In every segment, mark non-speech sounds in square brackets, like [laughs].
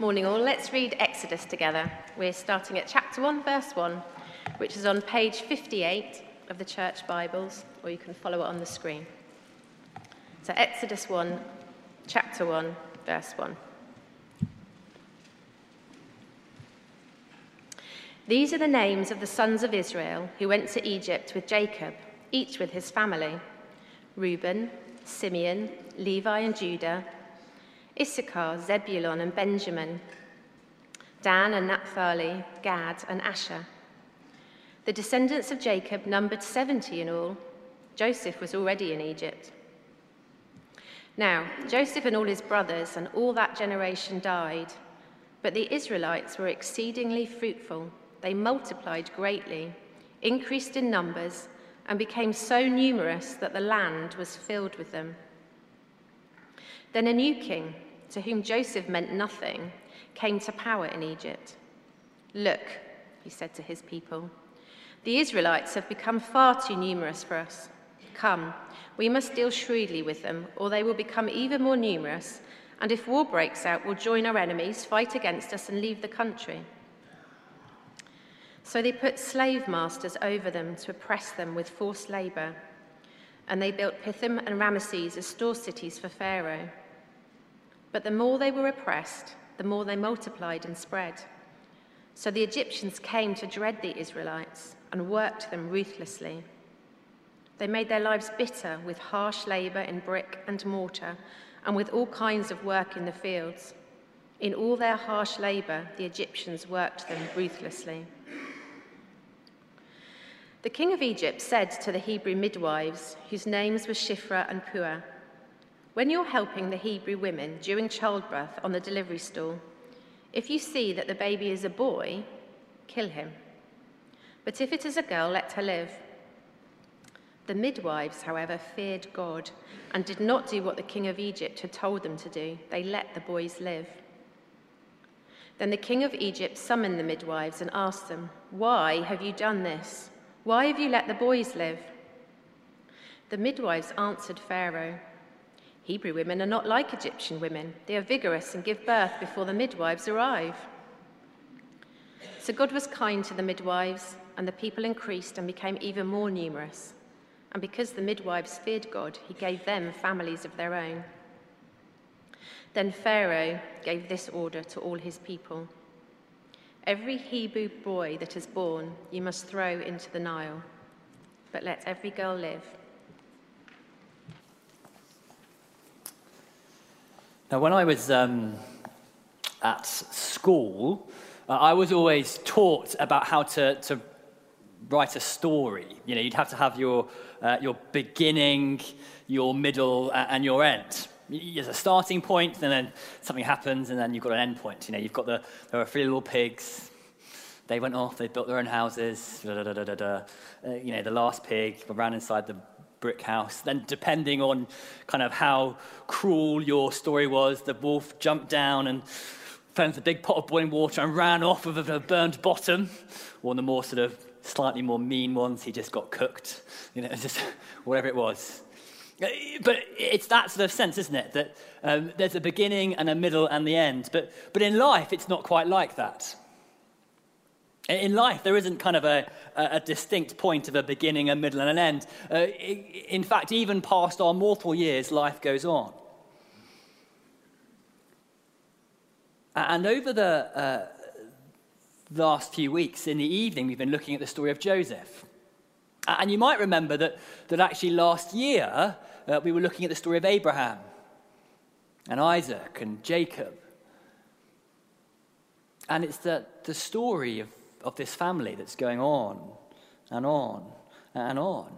Morning, all. Let's read Exodus together. We're starting at chapter 1, verse 1, which is on page 58 of the Church Bibles, or you can follow it on the screen. So, Exodus 1, chapter 1, verse 1. These are the names of the sons of Israel who went to Egypt with Jacob, each with his family Reuben, Simeon, Levi, and Judah, Issachar, Zebulun, and Benjamin, Dan and Naphtali, Gad, and Asher. The descendants of Jacob numbered 70 in all. Joseph was already in Egypt. Now, Joseph and all his brothers and all that generation died, but the Israelites were exceedingly fruitful. They multiplied greatly, increased in numbers, and became so numerous that the land was filled with them. Then a new king, to whom Joseph meant nothing, came to power in Egypt. Look, he said to his people, the Israelites have become far too numerous for us. Come, we must deal shrewdly with them, or they will become even more numerous, and if war breaks out, will join our enemies, fight against us, and leave the country. So they put slave masters over them to oppress them with forced labor, and they built Pithom and Ramesses as store cities for Pharaoh. But the more they were oppressed, the more they multiplied and spread. So the Egyptians came to dread the Israelites and worked them ruthlessly. They made their lives bitter with harsh labor in brick and mortar and with all kinds of work in the fields. In all their harsh labor, the Egyptians worked them ruthlessly. The king of Egypt said to the Hebrew midwives, whose names were Shiphrah and Puah, When you're helping the Hebrew women during childbirth on the delivery stool, if you see that the baby is a boy, kill him. But if it is a girl, let her live. The midwives, however, feared God and did not do what the king of Egypt had told them to do. They let the boys live. Then the king of Egypt summoned the midwives and asked them, Why have you done this? Why have you let the boys live? The midwives answered Pharaoh, Hebrew women are not like Egyptian women. They are vigorous and give birth before the midwives arrive. So God was kind to the midwives, and the people increased and became even more numerous. And because the midwives feared God, he gave them families of their own. Then Pharaoh gave this order to all his people Every Hebrew boy that is born you must throw into the Nile, but let every girl live. Now, when I was um, at school, uh, I was always taught about how to, to write a story. You know, you'd have to have your, uh, your beginning, your middle, uh, and your end. There's a starting point, and then something happens, and then you've got an end point. You know, you've got the, there are three little pigs. They went off, they built their own houses. Da, da, da, uh, you know, the last pig ran inside the brick house. Then, depending on kind of how cruel your story was, the wolf jumped down and found a big pot of boiling water and ran off with a burned bottom. Or the more sort of slightly more mean ones, he just got cooked. You know, [laughs] just whatever it was. But it's that sort of sense, isn't it? That um, there's a beginning and a middle and the end. But, but in life, it's not quite like that. In life, there isn't kind of a, a distinct point of a beginning, a middle, and an end. Uh, in fact, even past our mortal years, life goes on. And over the uh, last few weeks, in the evening, we've been looking at the story of Joseph. And you might remember that, that actually last year, uh, we were looking at the story of Abraham and Isaac and Jacob. And it's the, the story of of this family that's going on and on and on.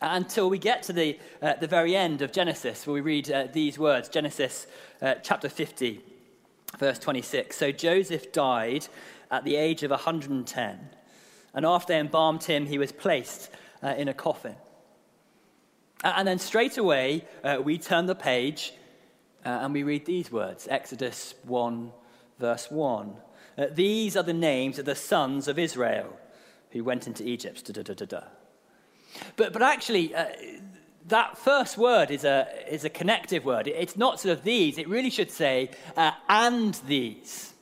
Until we get to the, uh, the very end of Genesis, where we read uh, these words Genesis uh, chapter 50, verse 26. So Joseph died at the age of 110, and after they embalmed him, he was placed uh, in a coffin. And then straight away, uh, we turn the page uh, and we read these words Exodus 1, verse 1. Uh, these are the names of the sons of Israel who went into Egypt. Da, da, da, but, but actually, uh, that first word is a, is a connective word. It's not sort of these, it really should say, uh, and these.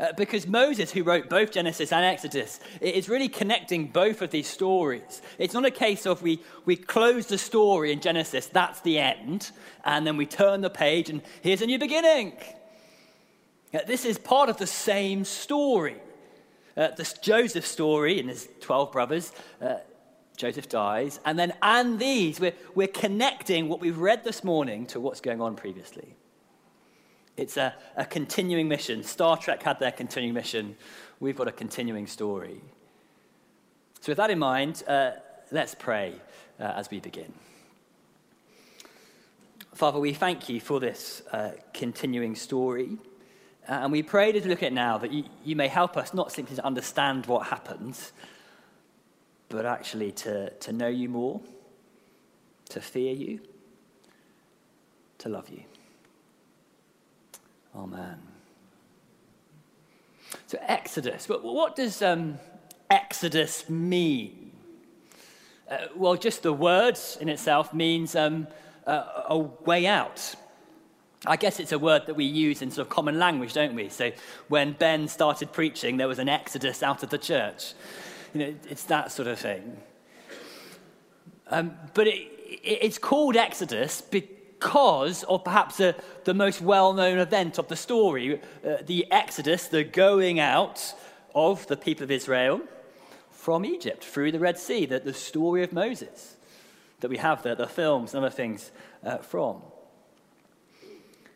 Uh, because Moses, who wrote both Genesis and Exodus, is really connecting both of these stories. It's not a case of we, we close the story in Genesis, that's the end, and then we turn the page and here's a new beginning. Uh, this is part of the same story. Uh, the Joseph story and his 12 brothers, uh, Joseph dies, and then and these, we're, we're connecting what we've read this morning to what's going on previously. It's a, a continuing mission. Star Trek had their continuing mission. We've got a continuing story. So, with that in mind, uh, let's pray uh, as we begin. Father, we thank you for this uh, continuing story. Uh, and we pray as we look at it now that you, you may help us not simply to understand what happens, but actually to, to know you more, to fear you, to love you. Amen. So, Exodus. But what does um, Exodus mean? Uh, well, just the word in itself means um, uh, a way out. I guess it's a word that we use in sort of common language, don't we? So when Ben started preaching, there was an exodus out of the church. You know, it's that sort of thing. Um, but it, it, it's called Exodus because of perhaps a, the most well known event of the story uh, the Exodus, the going out of the people of Israel from Egypt through the Red Sea, the, the story of Moses that we have the, the films and other things uh, from.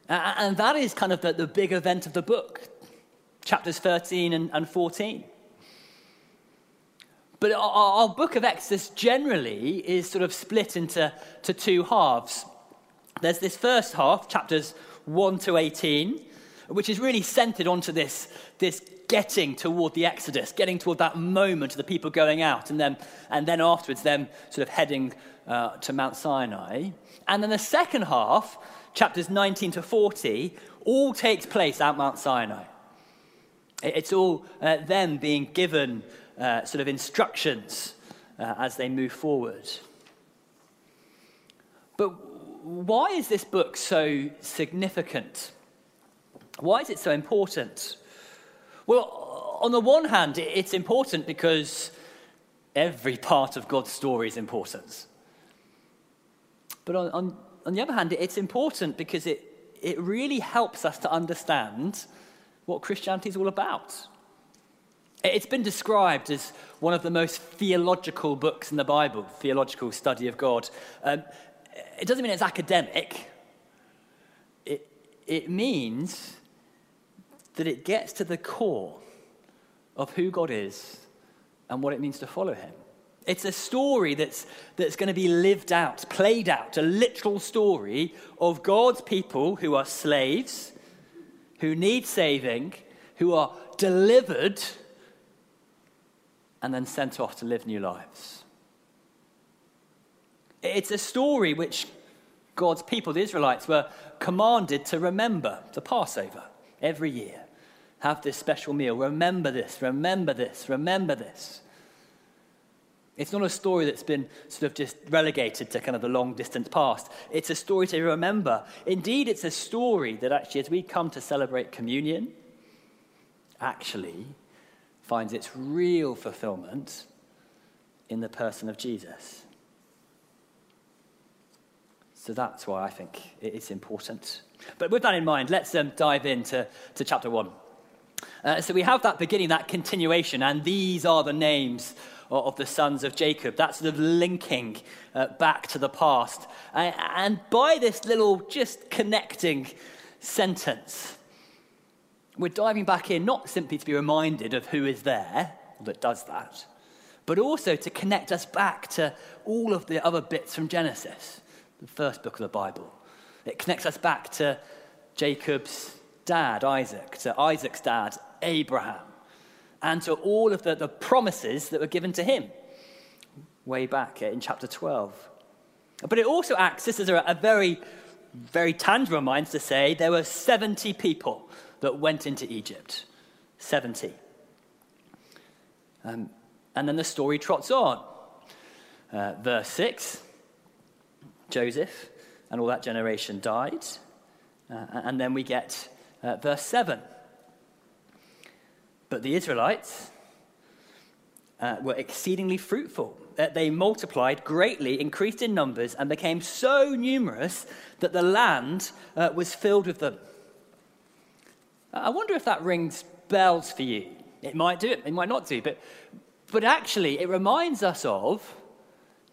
Uh, and that is kind of the, the big event of the book, chapters 13 and, and 14. But our, our, book of Exodus generally is sort of split into to two halves. There's this first half, chapters 1 to 18, which is really centered onto this, this getting toward the Exodus, getting toward that moment of the people going out, and then, and then afterwards, them sort of heading uh, to Mount Sinai. And then the second half, chapters 19 to 40, all takes place at Mount Sinai. It's all uh, them being given uh, sort of instructions uh, as they move forward. But why is this book so significant? Why is it so important? Well, on the one hand, it's important because every part of God's story is important. But on, on, on the other hand, it's important because it, it really helps us to understand what Christianity is all about. It's been described as one of the most theological books in the Bible, theological study of God. Um, it doesn't mean it's academic. It, it means that it gets to the core of who God is and what it means to follow him. It's a story that's, that's going to be lived out, played out, a literal story of God's people who are slaves, who need saving, who are delivered, and then sent off to live new lives. It's a story which God's people, the Israelites, were commanded to remember the Passover every year. Have this special meal. Remember this, remember this, remember this. It's not a story that's been sort of just relegated to kind of the long distant past. It's a story to remember. Indeed, it's a story that actually, as we come to celebrate communion, actually finds its real fulfillment in the person of Jesus. So that's why I think it's important. But with that in mind, let's um, dive into to chapter 1. Uh, so we have that beginning, that continuation, and these are the names of, of the sons of Jacob. That sort of linking uh, back to the past. Uh, and by this little just connecting sentence, we're diving back in not simply to be reminded of who is there that does that, but also to connect us back to all of the other bits from Genesis the first book of the Bible. It connects us back to Jacob's dad, Isaac, to Isaac's dad, Abraham, and to all of the, the promises that were given to him way back in chapter 12. But it also acts as a, a very, very tangible reminder to say there were 70 people that went into Egypt. 70. Um, and then the story trots on. Uh, verse 6 Joseph and all that generation died. Uh, and then we get uh, verse 7. But the Israelites uh, were exceedingly fruitful. Uh, they multiplied greatly, increased in numbers, and became so numerous that the land uh, was filled with them. I wonder if that rings bells for you. It might do, it might not do, but, but actually, it reminds us of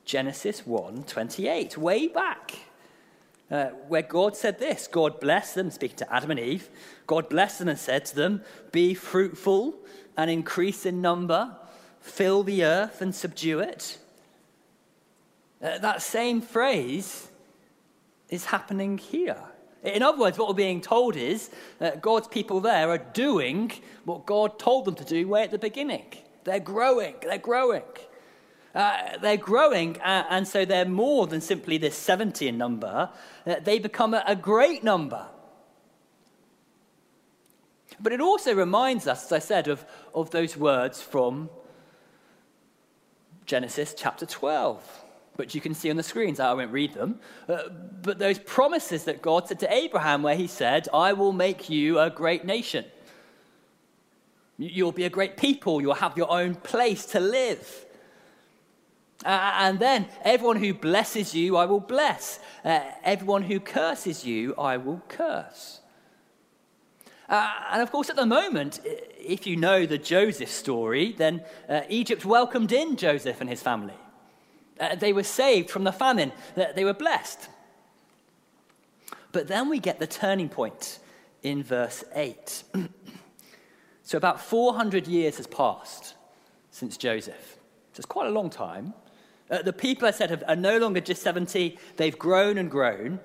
Genesis 1 28, way back, uh, where God said this God blessed them, speaking to Adam and Eve. God blessed them and said to them, Be fruitful and increase in number, fill the earth and subdue it. Uh, that same phrase is happening here. In other words, what we're being told is that God's people there are doing what God told them to do way at the beginning. They're growing, they're growing. Uh, they're growing, uh, and so they're more than simply this 70 in number. Uh, they become a, a great number. But it also reminds us, as I said, of, of those words from Genesis chapter 12 which you can see on the screens. I won't read them. Uh, but those promises that God said to Abraham, where he said, I will make you a great nation. You'll be a great people. You'll have your own place to live. Uh, and then, everyone who blesses you, I will bless. Uh, everyone who curses you, I will curse. Uh, and of course, at the moment, if you know the Joseph story, then uh, Egypt welcomed in Joseph and his family. Uh, they were saved from the famine, they were blessed. But then we get the turning point in verse 8. [clears throat] so, about 400 years has passed since Joseph. So, it's quite a long time. Uh, the people, I said, are no longer just 70, they've grown and grown.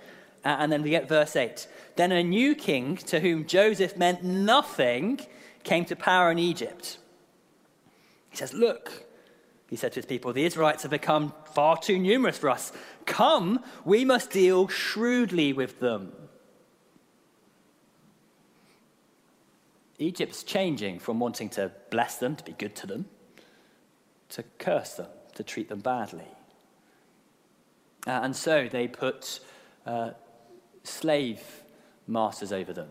Uh, and then we get verse 8. Then a new king to whom Joseph meant nothing came to power in Egypt. He says, Look, he said to his people, The Israelites have become far too numerous for us. Come, we must deal shrewdly with them. Egypt's changing from wanting to bless them, to be good to them, to curse them, to treat them badly. Uh, and so they put uh, slave masters over them.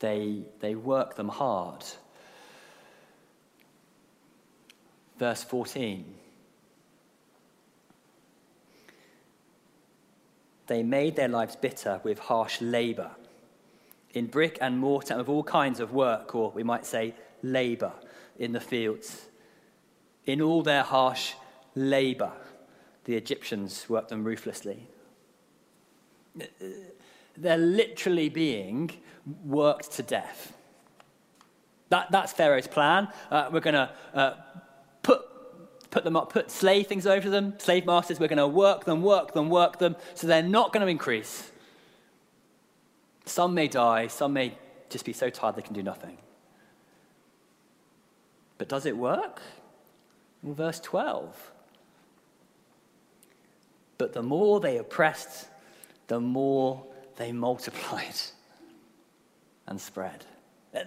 They, they work them hard. verse 14. They made their lives bitter with harsh labor, in brick and mortar, with all kinds of work, or we might say labor, in the fields. In all their harsh labor, the Egyptians worked them ruthlessly. They're literally being worked to death. That, that's Pharaoh's plan. Uh, we're going to uh, put them up, put slave things over them, slave masters, we're going to work them, work them, work them, so they're not going to increase. Some may die, some may just be so tired they can do nothing. But does it work? Well, verse 12. But the more they oppressed, the more they multiplied [laughs] and spread.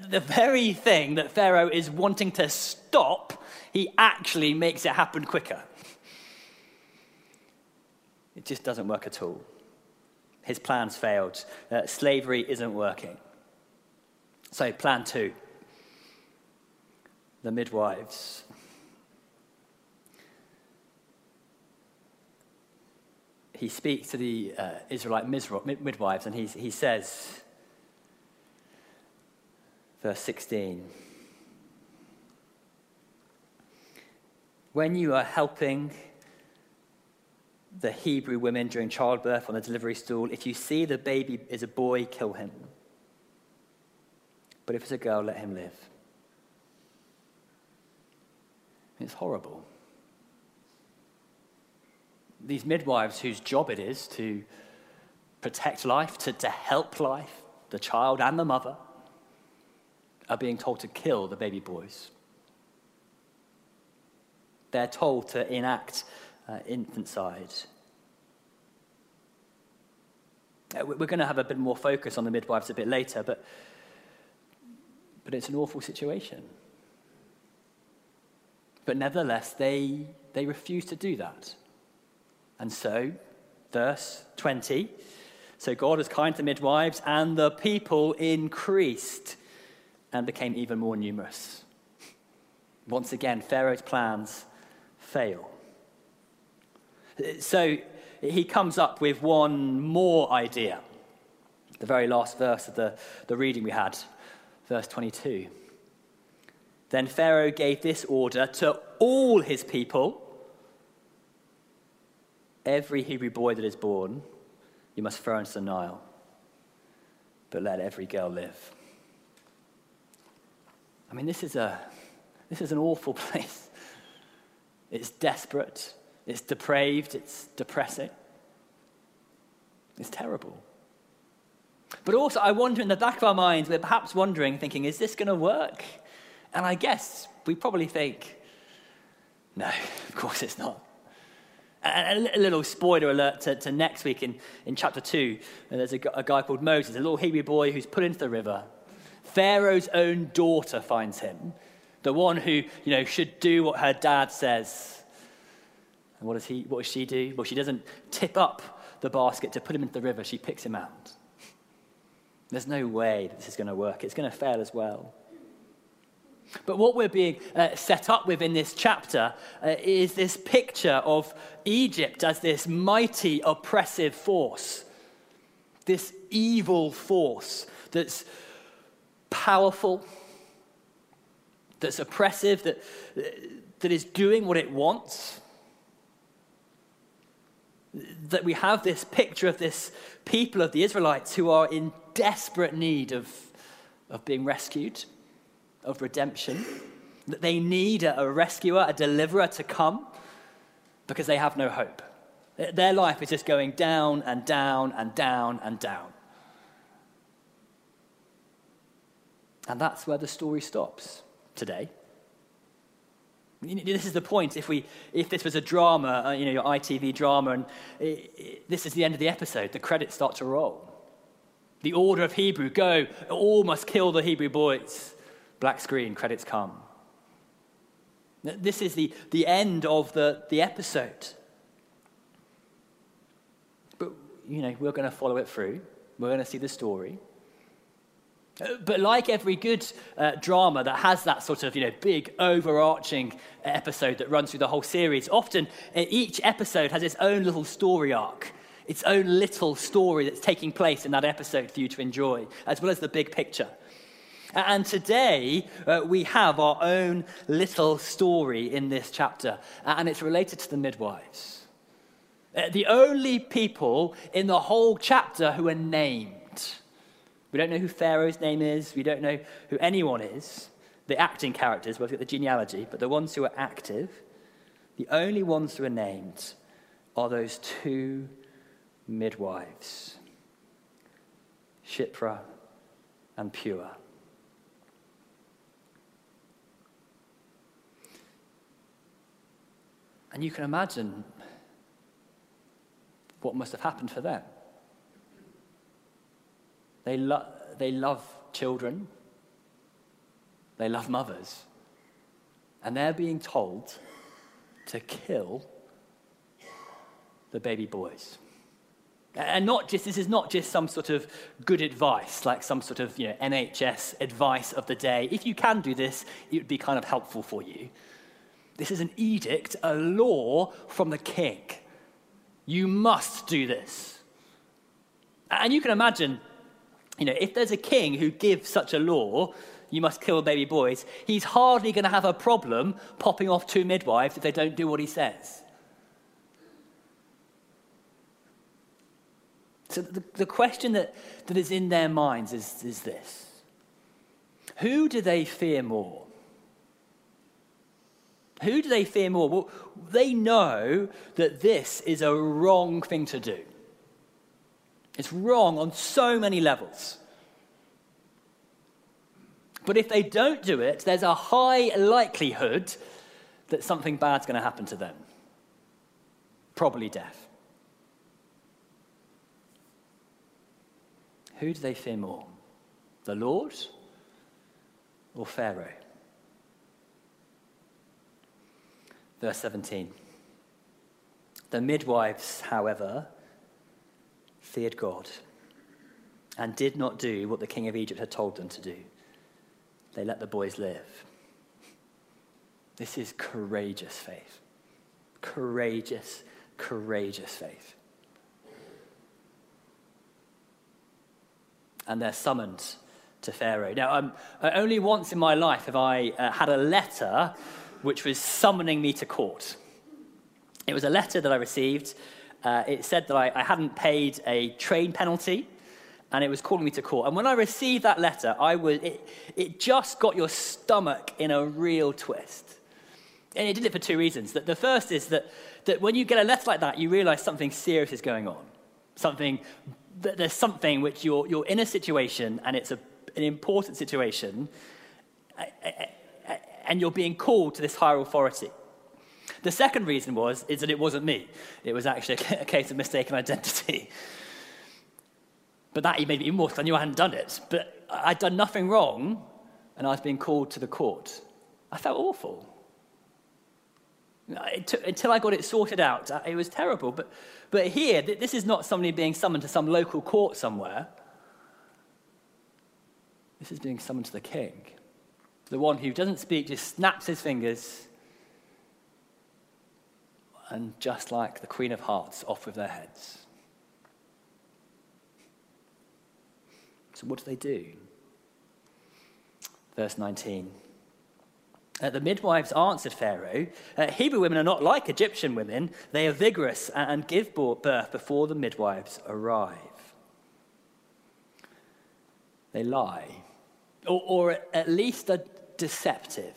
The very thing that Pharaoh is wanting to stop, he actually makes it happen quicker. It just doesn't work at all. His plans failed. Uh, slavery isn't working. So, plan two the midwives. He speaks to the uh, Israelite midwives and he, he says, verse 16. When you are helping the Hebrew women during childbirth on the delivery stool, if you see the baby is a boy, kill him. But if it's a girl, let him live. It's horrible. These midwives, whose job it is to protect life, to, to help life, the child and the mother, are being told to kill the baby boys. They're told to enact uh, infanticide. Uh, we're going to have a bit more focus on the midwives a bit later, but, but it's an awful situation. But nevertheless, they, they refused to do that. And so, verse 20 so God was kind to midwives, and the people increased and became even more numerous. Once again, Pharaoh's plans fail. So he comes up with one more idea. The very last verse of the, the reading we had, verse 22. Then Pharaoh gave this order to all his people Every Hebrew boy that is born you must throw into the Nile, but let every girl live. I mean, this is, a, this is an awful [laughs] place. It's desperate, it's depraved, it's depressing, it's terrible. But also, I wonder in the back of our minds, we're perhaps wondering, thinking, is this going to work? And I guess we probably think, no, of course it's not. And a little spoiler alert to, to next week in, in chapter 2. and There's a, a guy called Moses, a little Hebrew boy who's put into the river. Pharaoh's own daughter finds him, the one who you know, should do what her dad says. And what does, he, what does she do? Well, she doesn't tip up the basket to put him into the river, she picks him out. There's no way that this is going to work. It's going to fail as well. But what we're being uh, set up with in this chapter uh, is this picture of Egypt as this mighty, oppressive force, this evil force that's powerful, that's oppressive, that, that is doing what it wants. That we have this picture of this people of the Israelites who are in desperate need of, of being rescued of redemption, that they need a, rescuer, a deliverer to come because they have no hope. Their life is just going down and down and down and down. And that's where the story stops today. This is the point. If, we, if this was a drama, uh, you know, your ITV drama, and it, it, this is the end of the episode, the credits start to roll. The order of Hebrew go, all must kill the Hebrew boys. Black screen, credits come. This is the, the end of the, the episode. But, you know, we're going to follow it through. We're going to see the story. Uh, but like every good uh, drama that has that sort of, you know, big overarching episode that runs through the whole series, often uh, each episode has its own little story arc, its own little story that's taking place in that episode for you to enjoy, as well as the big picture. And today, uh, we have our own little story in this chapter, and it's related to the midwives. Uh, the only people in the whole chapter who are named. We don't know who Pharaoh's name is, we don't know who anyone is. The acting characters, we've got the genealogy, but the ones who are active, the only ones who are named are those two midwives Shiphrah and Puah. And you can imagine what must have happened for them. They, lo- they love children, they love mothers, and they're being told to kill the baby boys. And not just, this is not just some sort of good advice, like some sort of you know, NHS advice of the day. If you can do this, it would be kind of helpful for you. This is an edict, a law from the king. You must do this. And you can imagine, you know, if there's a king who gives such a law, you must kill baby boys, he's hardly going to have a problem popping off two midwives if they don't do what he says. So the, the question that, that is in their minds is, is this Who do they fear more? Who do they fear more? Well, they know that this is a wrong thing to do. It's wrong on so many levels. But if they don't do it, there's a high likelihood that something bad's going to happen to them. Probably death. Who do they fear more? The Lord or Pharaoh? Verse 17. The midwives, however, feared God and did not do what the king of Egypt had told them to do. They let the boys live. This is courageous faith. Courageous, courageous faith. And they're summoned to Pharaoh. Now, um, only once in my life have I uh, had a letter which was summoning me to court. It was a letter that I received. Uh, it said that I, I hadn't paid a train penalty and it was calling me to court. And when I received that letter, I was, it, it just got your stomach in a real twist. And it did it for two reasons. That The first is that, that when you get a letter like that, you realize something serious is going on. Something, that there's something which you're, you're in a situation and it's a, an important situation, and you're being called to this higher authority. The second reason was is that it wasn't me. It was actually [laughs] a case of mistaken identity. But that made me even worse I knew I hadn't done it. But I'd done nothing wrong, and I was being called to the court. I felt awful. Until I got it sorted out, uh, it was terrible. But, but here, this is not somebody being summoned to some local court somewhere. This is being summoned to the king. The one who doesn't speak, just snaps his fingers, and just like the Queen of Hearts, off with their heads. So, what do they do? Verse 19. Uh, the midwives answered Pharaoh uh, Hebrew women are not like Egyptian women. They are vigorous and give birth before the midwives arrive. They lie, or, or at least are deceptive.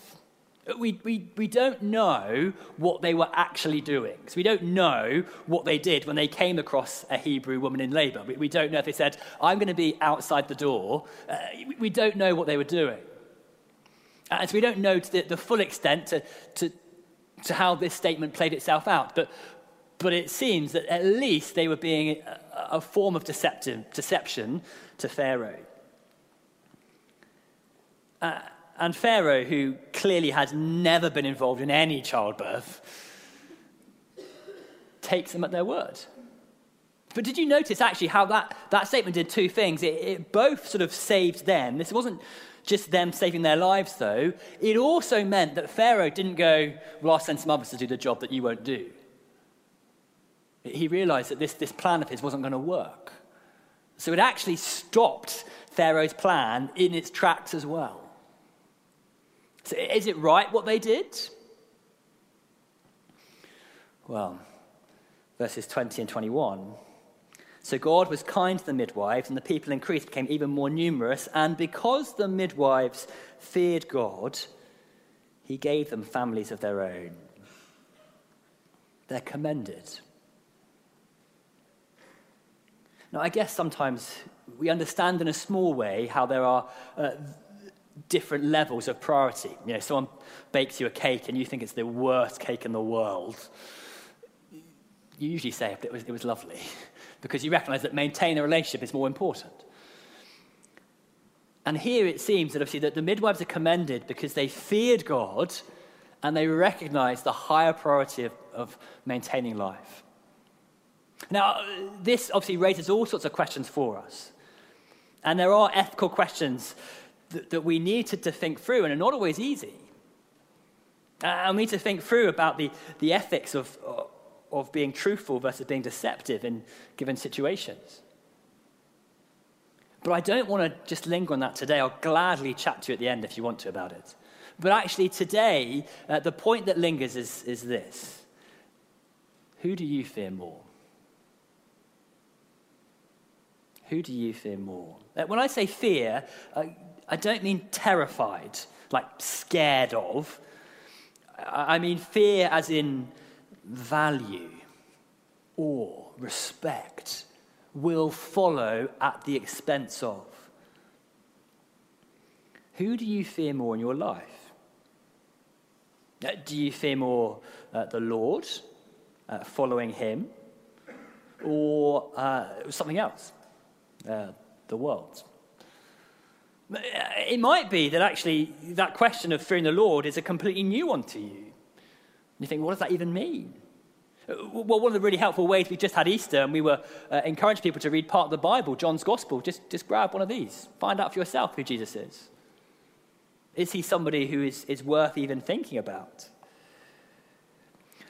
We, we, we don't know what they were actually doing. So we don't know what they did when they came across a Hebrew woman in labor. We, we don't know if they said, I'm going to be outside the door. Uh, we, we don't know what they were doing. And so we don't know to the, the full extent to, to, to how this statement played itself out. But, but it seems that at least they were being a, a form of deceptive, deception to Pharaoh. Uh, and Pharaoh, who clearly has never been involved in any childbirth, takes them at their word. But did you notice actually how that, that statement did two things? It, it both sort of saved them. This wasn't just them saving their lives, though. It also meant that Pharaoh didn't go, Well, I'll send some others to do the job that you won't do. He realized that this, this plan of his wasn't going to work. So it actually stopped Pharaoh's plan in its tracks as well. So is it right what they did? Well, verses 20 and 21. So God was kind to the midwives, and the people increased, became even more numerous. And because the midwives feared God, he gave them families of their own. They're commended. Now, I guess sometimes we understand in a small way how there are uh, different levels of priority. You know, someone bakes you a cake and you think it's the worst cake in the world. You usually say it was, it was lovely [laughs] because you recognize that maintaining a relationship is more important. And here it seems that obviously that the midwives are commended because they feared God and they recognized the higher priority of, of maintaining life. Now, this obviously raises all sorts of questions for us. And there are ethical questions that, that we need to, to think through and are not always easy. And we need to think through about the, the ethics of, of being truthful versus being deceptive in given situations. But I don't want to just linger on that today. I'll gladly chat to you at the end if you want to about it. But actually, today, uh, the point that lingers is, is this Who do you fear more? Who do you fear more? Uh, when I say fear, uh, I don't mean terrified, like scared of. I mean fear as in value, awe, respect, will follow at the expense of. Who do you fear more in your life? Uh, do you fear more uh, the Lord, uh, following Him, or uh, something else, uh, the world? It might be that actually that question of fearing the Lord is a completely new one to you. You think, what does that even mean? Well, one of the really helpful ways we just had Easter and we were uh, encouraging people to read part of the Bible, John's Gospel. Just, just grab one of these. Find out for yourself who Jesus is. Is he somebody who is, is worth even thinking about?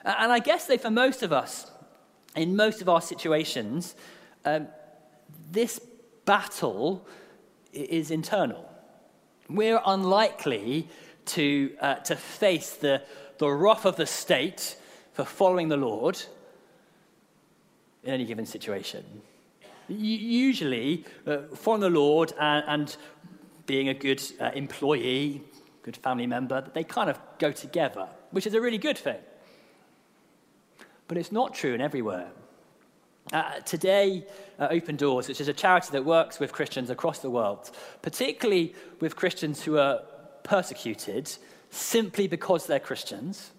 And I guess that for most of us, in most of our situations, um, this battle is internal. We're unlikely to, uh, to face the, the wrath of the state for following the Lord in any given situation. Usually, uh, following the Lord and, and being a good uh, employee, good family member, they kind of go together, which is a really good thing. But it's not true in everywhere. Uh, today, uh, Open Doors, which is a charity that works with Christians across the world, particularly with Christians who are persecuted simply because they're Christians,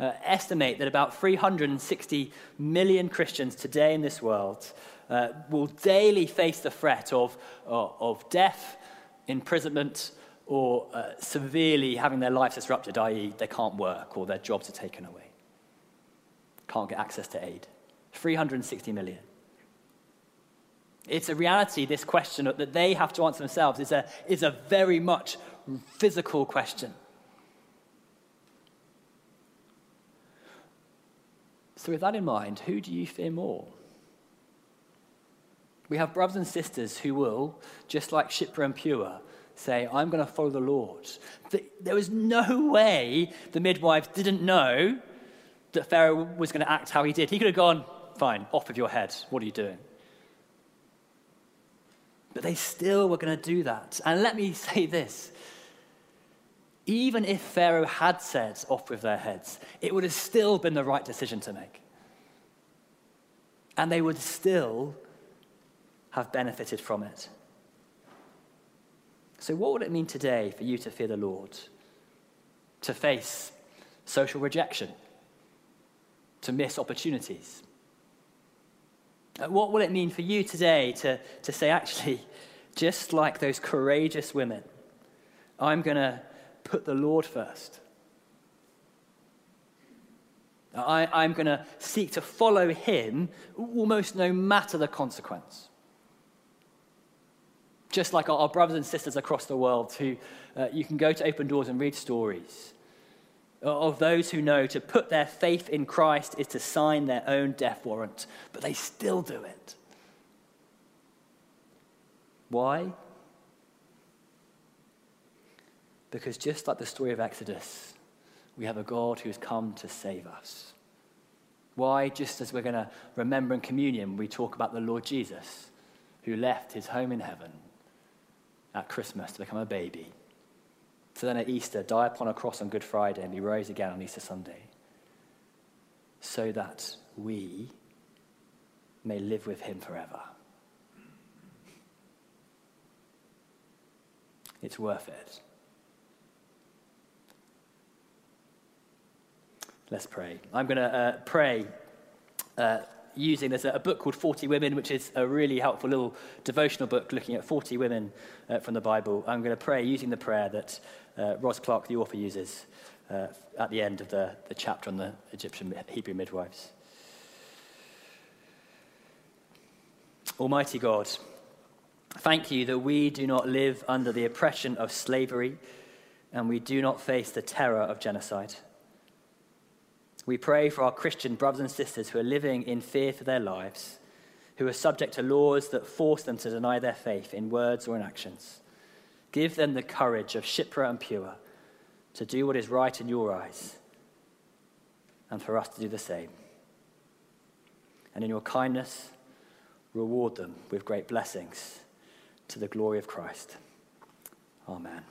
uh, estimate that about 360 million Christians today in this world uh, will daily face the threat of, uh, of death, imprisonment, or uh, severely having their lives disrupted, i.e., they can't work or their jobs are taken away, can't get access to aid. 360 million. It's a reality, this question that they have to answer themselves is a, is a very much physical question. So, with that in mind, who do you fear more? We have brothers and sisters who will, just like Shiphrah and Puah, say, I'm going to follow the Lord. There was no way the midwives didn't know that Pharaoh was going to act how he did. He could have gone, Fine, off with your head. What are you doing? But they still were going to do that. And let me [laughs] say this even if Pharaoh had said off with their heads, it would have still been the right decision to make. And they would still have benefited from it. So, what would it mean today for you to fear the Lord? To face social rejection? To miss opportunities? Uh, what will it mean for you today to, to say, actually, just like those courageous women, I'm going to put the Lord first. I, am going to seek to follow him almost no matter the consequence. Just like our, our brothers and sisters across the world, who uh, you can go to Open Doors and read stories Uh, of those who know to put their faith in Christ is to sign their own death warrant, but they still do it. Why? Because just like the story of Exodus, we have a God who has come to save us. Why? Just as we're going to remember in communion, we talk about the Lord Jesus, who left his home in heaven at Christmas to become a baby, to then at Easter die upon a cross on Good Friday and be raised again on Easter Sunday, so that we may live with him forever. It's worth it. Let's pray. I'm going to uh, pray uh, using there's a, a, book called 40 Women, which is a really helpful little devotional book looking at 40 women uh, from the Bible. I'm going to pray using the prayer that uh, Roz Clark, the author, uses uh, at the end of the, the chapter on the Egyptian Hebrew midwives. Almighty God, thank you that we do not live under the oppression of slavery and we do not face the terror of genocide. We pray for our Christian brothers and sisters who are living in fear for their lives, who are subject to laws that force them to deny their faith in words or in actions. Give them the courage of Shiphrah and Puah to do what is right in your eyes, and for us to do the same. And in your kindness, reward them with great blessings to the glory of Christ. Amen.